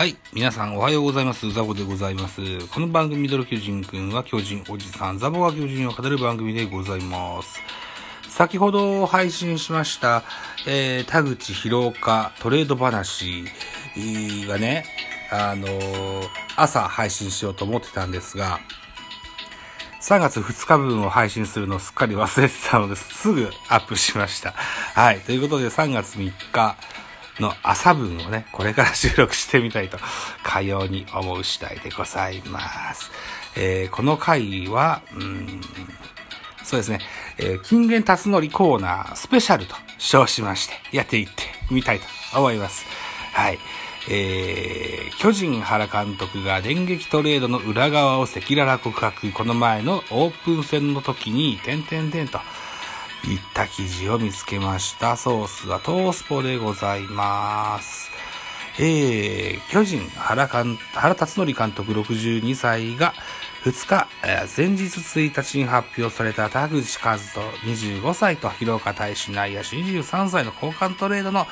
はい。皆さんおはようございます。ザボでございます。この番組ミドル巨人くんは巨人おじさん、ザボが巨人を語る番組でございます。先ほど配信しました、えー、田口広岡トレード話がね、あのー朝配信しようと思ってたんですが、3月2日分を配信するのをすっかり忘れてたので、すぐアップしました。はい。ということで、3月3日の朝分をね、これから収録してみたいと、かように思う次第でございます。えーこの回は、うん、そうですね、えー金言辰則コーナースペシャルと称しまして、やっていってみたいと思います。はい。えー、巨人原監督が電撃トレードの裏側を赤裸々告白、この前のオープン戦の時に、点々点といった記事を見つけました。ソースはトースポでございます。えー、巨人原監原辰徳監督62歳が2日、前日1日に発表された田口和人25歳と広岡大志内野手23歳の交換トレードの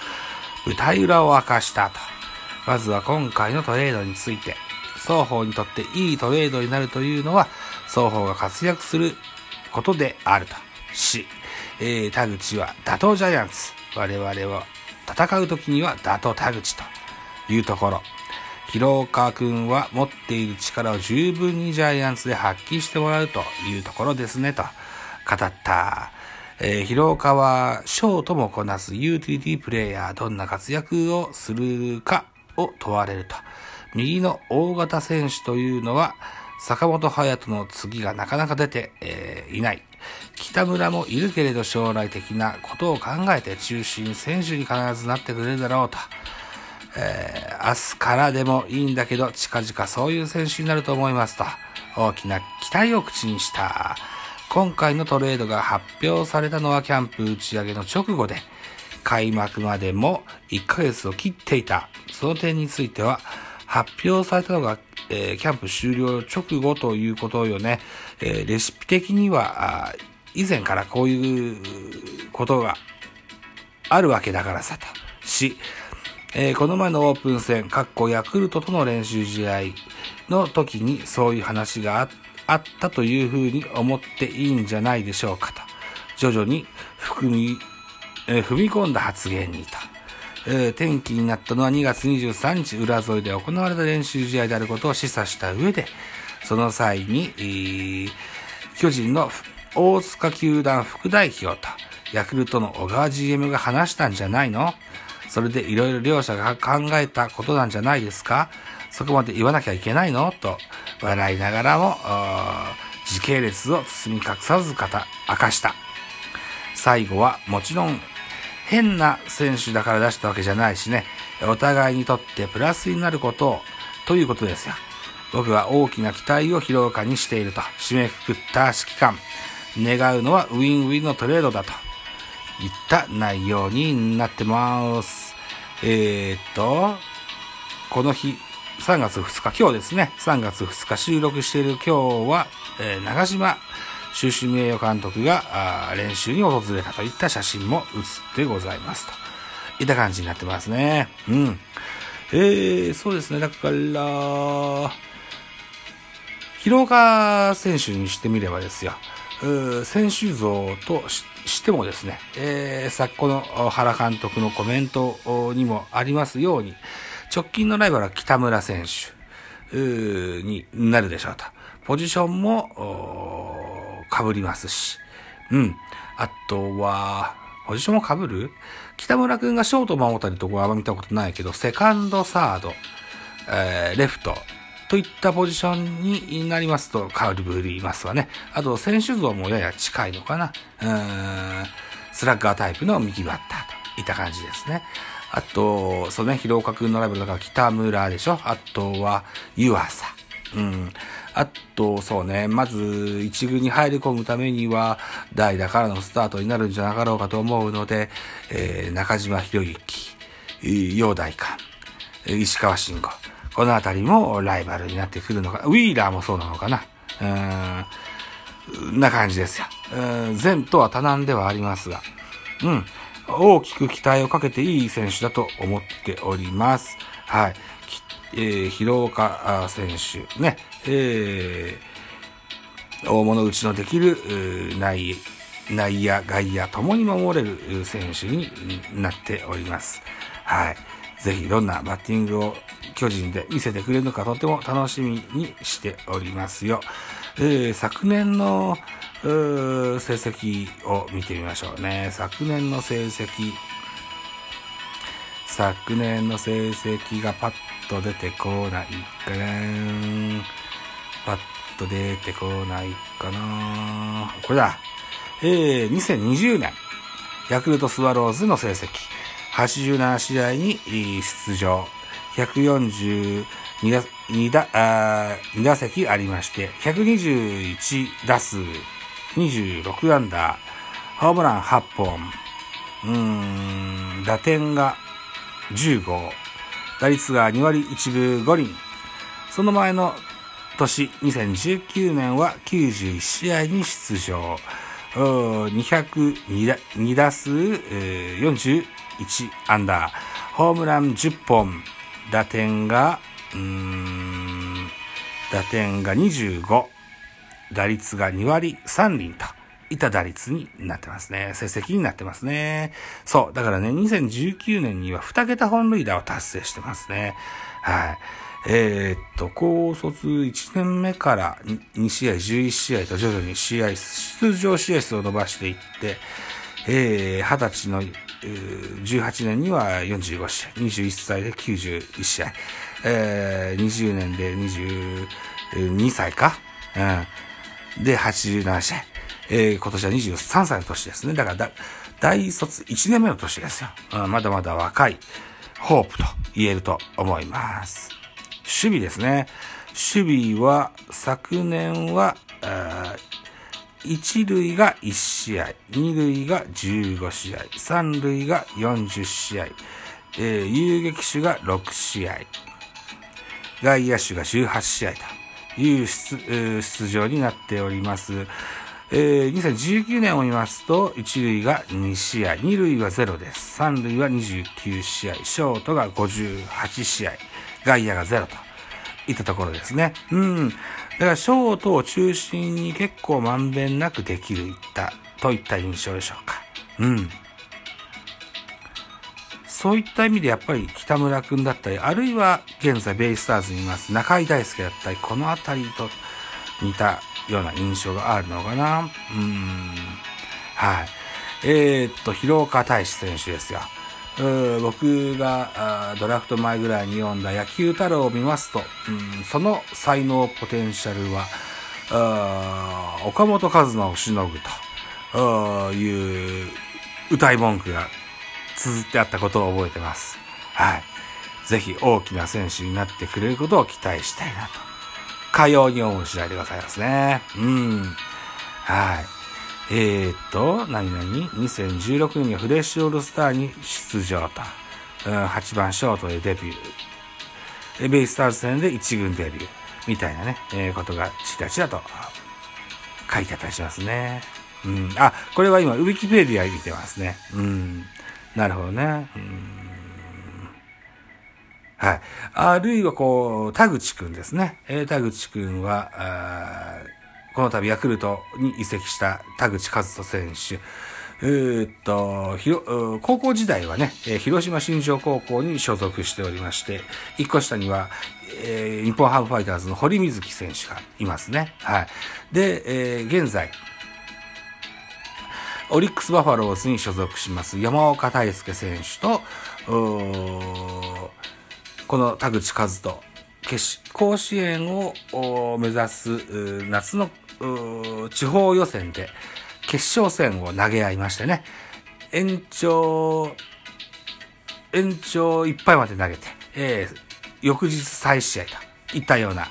舞台裏を明かしたと。まずは今回のトレードについて、双方にとっていいトレードになるというのは、双方が活躍することであるとし、えー田口は打倒ジャイアンツ。我々は戦う時には打倒田口というところ。広岡くんは持っている力を十分にジャイアンツで発揮してもらうというところですね、と語った。えー広岡はショートもこなすユーティリティプレイヤー、どんな活躍をするかを問われると。右の大型選手というのは、坂本勇人の次がなかなか出て、えーいない。北村もいるけれど将来的なことを考えて中心選手に必ずなってくれるだろうと。えー明日からでもいいんだけど、近々そういう選手になると思いますと、大きな期待を口にした。今回のトレードが発表されたのはキャンプ打ち上げの直後で、開幕までも1ヶ月を切っていた。その点については、発表されたのが、えーキャンプ終了直後ということよね。えーレシピ的には、以前からこういうことがあるわけだからさと。し、えーこの前のオープン戦、かっこヤクルトとの練習試合の時にそういう話がああったというふうに思っていいんじゃないでしょうかと。徐々に含み、えー踏み込んだ発言にと。えー天気になったのは2月23日裏沿いで行われた練習試合であることを示唆した上で、その際に、えー巨人の大塚球団副代表とヤクルトの小川 GM が話したんじゃないの？それでいろいろ両者が考えたことなんじゃないですか？そこまで言わなきゃいけないの？と笑いながらも、時系列を包み隠さず方明かした。最後はもちろん変な選手だから出したわけじゃないしね、お互いにとってプラスになることを、ということですよ。僕は大きな期待を広岡にしていると締めくくった指揮官。願うのはウィンウィンのトレードだといった内容になってます。えー、っと、この日、3月2日、今日ですね、3月2日収録している今日は、えー長島終身名誉監督が練習に訪れたといった写真も写ってございますと。いった感じになってますね。うん。えー、そうですね、だから、広岡選手にしてみればですよ、選手像としてもですね、えー、昨今の原監督のコメントにもありますように、直近のライバルは北村選手になるでしょうと。ポジションも被りますし、うん。あとは、ポジションも被る？北村くんがショート守ったりとこはあんま見たことないけど、セカンド、サード、えーレフトといったポジションになりますと、カウルブリいますわね。あと、選手像もやや近いのかな。うん、スラッガータイプの右バッターといった感じですね。あと、そうね、広岡くんのライバルだから北村でしょ。あとは、湯浅。うん。あと、そうね、まず、一軍に入り込むためには、代打からのスタートになるんじゃなかろうかと思うので、えー中島博之、陽大館、石川慎吾。このあたりもライバルになってくるのか。ウィーラーもそうなのかな。うーん、な感じですよ。うん、前とは多難ではありますが。うん。大きく期待をかけていい選手だと思っております。はい。えー、広岡選手、ね、えー、大物打ちのできる内内野、外野ともに守れる選手になっております。はい。ぜひどんなバッティングを巨人で見せてくれるのかとても楽しみにしておりますよ。えー、昨年の成績を見てみましょうね。昨年の成績。昨年の成績がパッと出てこないかな。パッと出てこないかな。これだ。えー、2020年、ヤクルトスワローズの成績。87試合に出場。142打 ,2 打あ2打席ありまして、121打数26アンダー、ホームラン8本、うん、打点が15、打率が2割1分5厘。その前の年、2019年は91試合に出場。202打数、41アンダー。ホームラン10本。打点が、うーん、打点が25。打率が2割3厘と。いた打率になってますね。成績になってますね。そう。だからね、2019年には2桁本塁打を達成してますね。はい。えー、っと、高卒1年目から2試合、11試合と徐々に試合、出場試合数を伸ばしていって、えー、20歳の、18年には45試合、21歳で91試合、えー、20年で22歳か、うん、で87試合、えー、今年は23歳の年ですね。だからだ、大卒1年目の年ですよ。うん、まだまだ若い、ホープと言えると思います。守備ですね。守備は、昨年は、1塁が1試合、2塁が15試合、3塁が40試合、えー、遊撃手が6試合、外野手が18試合という出出場になっております。えー、2019年を見ますと、1塁が2試合、2塁は0です。3塁は29試合、ショートが58試合、外野が0といったところですね。うん。だからショートを中心に結構まんべんなくできるいった、といった印象でしょうか。うん。そういった意味でやっぱり北村くんだったり、あるいは現在ベイスターズにいます中井大輔だったり、このあたりと似たような印象があるのかな。うん。はい。えー、っと、広岡大志選手ですよ。僕がドラフト前ぐらいに読んだ野球太郎を見ますと、うん、その才能ポテンシャルは、岡本和真をしのぐという歌い文句が綴ってあったことを覚えてます。はい。ぜひ大きな選手になってくれることを期待したいなと。かように思う次第でございますね。うん。はい。えー、っと、何々 ?2016 年にフレッシュオールスターに出場と。うん、8番ショートでデビュー。ベイスターズ戦で1軍デビュー。みたいなね、えー、ことがちらちらと書いてあったりしますね。うん。あ、これは今、ウィキペディア見てますね。うん。なるほどね。うん。はい。あるいはこう、田口くんですね。えー、田口くんは、この度ヤクルトに移籍した田口和人選手。えー、っと、ひろ、高校時代はね、広島新庄高校に所属しておりまして、一個下には、えー、日本ハムファイターズの堀水木選手がいますね。はい。で、えー、現在、オリックスバファローズに所属します山岡大輔選手と、この田口和人、甲子園を目指す夏の地方予選で決勝戦を投げ合いましてね、延長、延長いっぱいまで投げて、えー、翌日再試合といったような、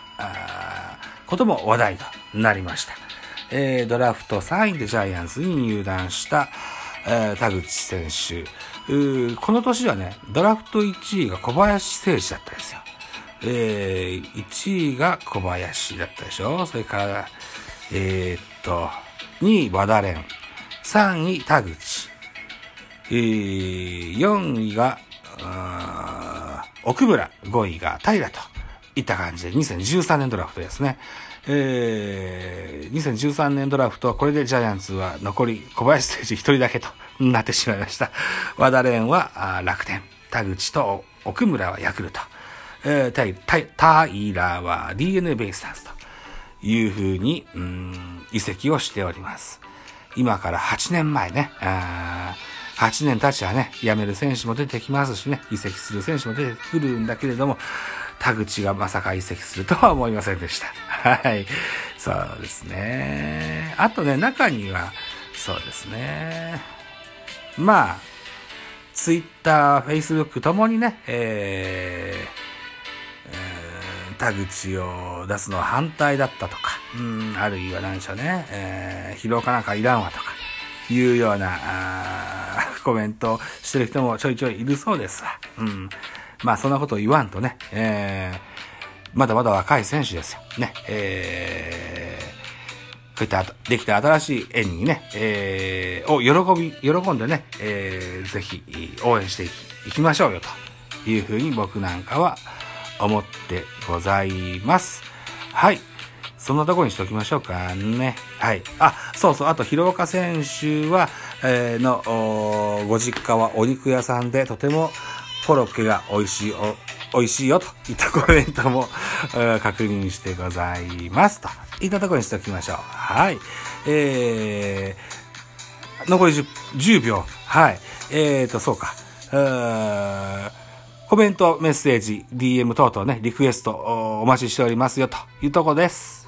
ことも話題となりました。えー、ドラフト3位でジャイアンツに入団した、えー、田口選手。この年はね、ドラフト1位が小林誠司だったんですよ。えー、1位が小林だったでしょそれから、えー、っと、2位、和田蓮。3位、田口。えー、4位が、奥村。5位が平と。いった感じで、2013年ドラフトですね。えー、2013年ドラフトはこれでジャイアンツは残り小林誠司一人だけとなってしまいました。和田蓮は楽天、田口と奥村はヤクルト、えー、タイタイタイラーは DNA ベイスターズというふうに、うん、移籍をしております。今から8年前ね、あ8年経ちはね、辞める選手も出てきますしね、移籍する選手も出てくるんだけれども、田口がまさか移籍するとは思いませんでした。はい。そうですね。あとね、中には、そうですね。まあ、ツイッター、フェイスブックともにね、えー、えー、田口を出すのは反対だったとか、うん、あるいは何でしょうね、えー、疲労かなんかいらんわとか、いうような、コメントしてる人もちょいちょいいるそうですわ。うん。まあそんなこと言わんとね、えー、まだまだ若い選手ですよ。ね、えー、こういったできた新しい縁にね、えー、を喜び、喜んでね、えー、ぜひ応援していきいきましょうよというふうに僕なんかは思ってございます。はい。そんなとこにしておきましょうかね。はい。あ、そうそう。あと、広岡選手は、えー、の、ご実家はお肉屋さんで、とてもコロッケが美味しいお、美味しいよといったコメントも確認してございます。といったところにしておきましょう。はい。えー、残り 10, 10秒。はい。えーと、そうか。コメント、メッセージ、DM 等々ね、リクエストお待ちしておりますよというとこです。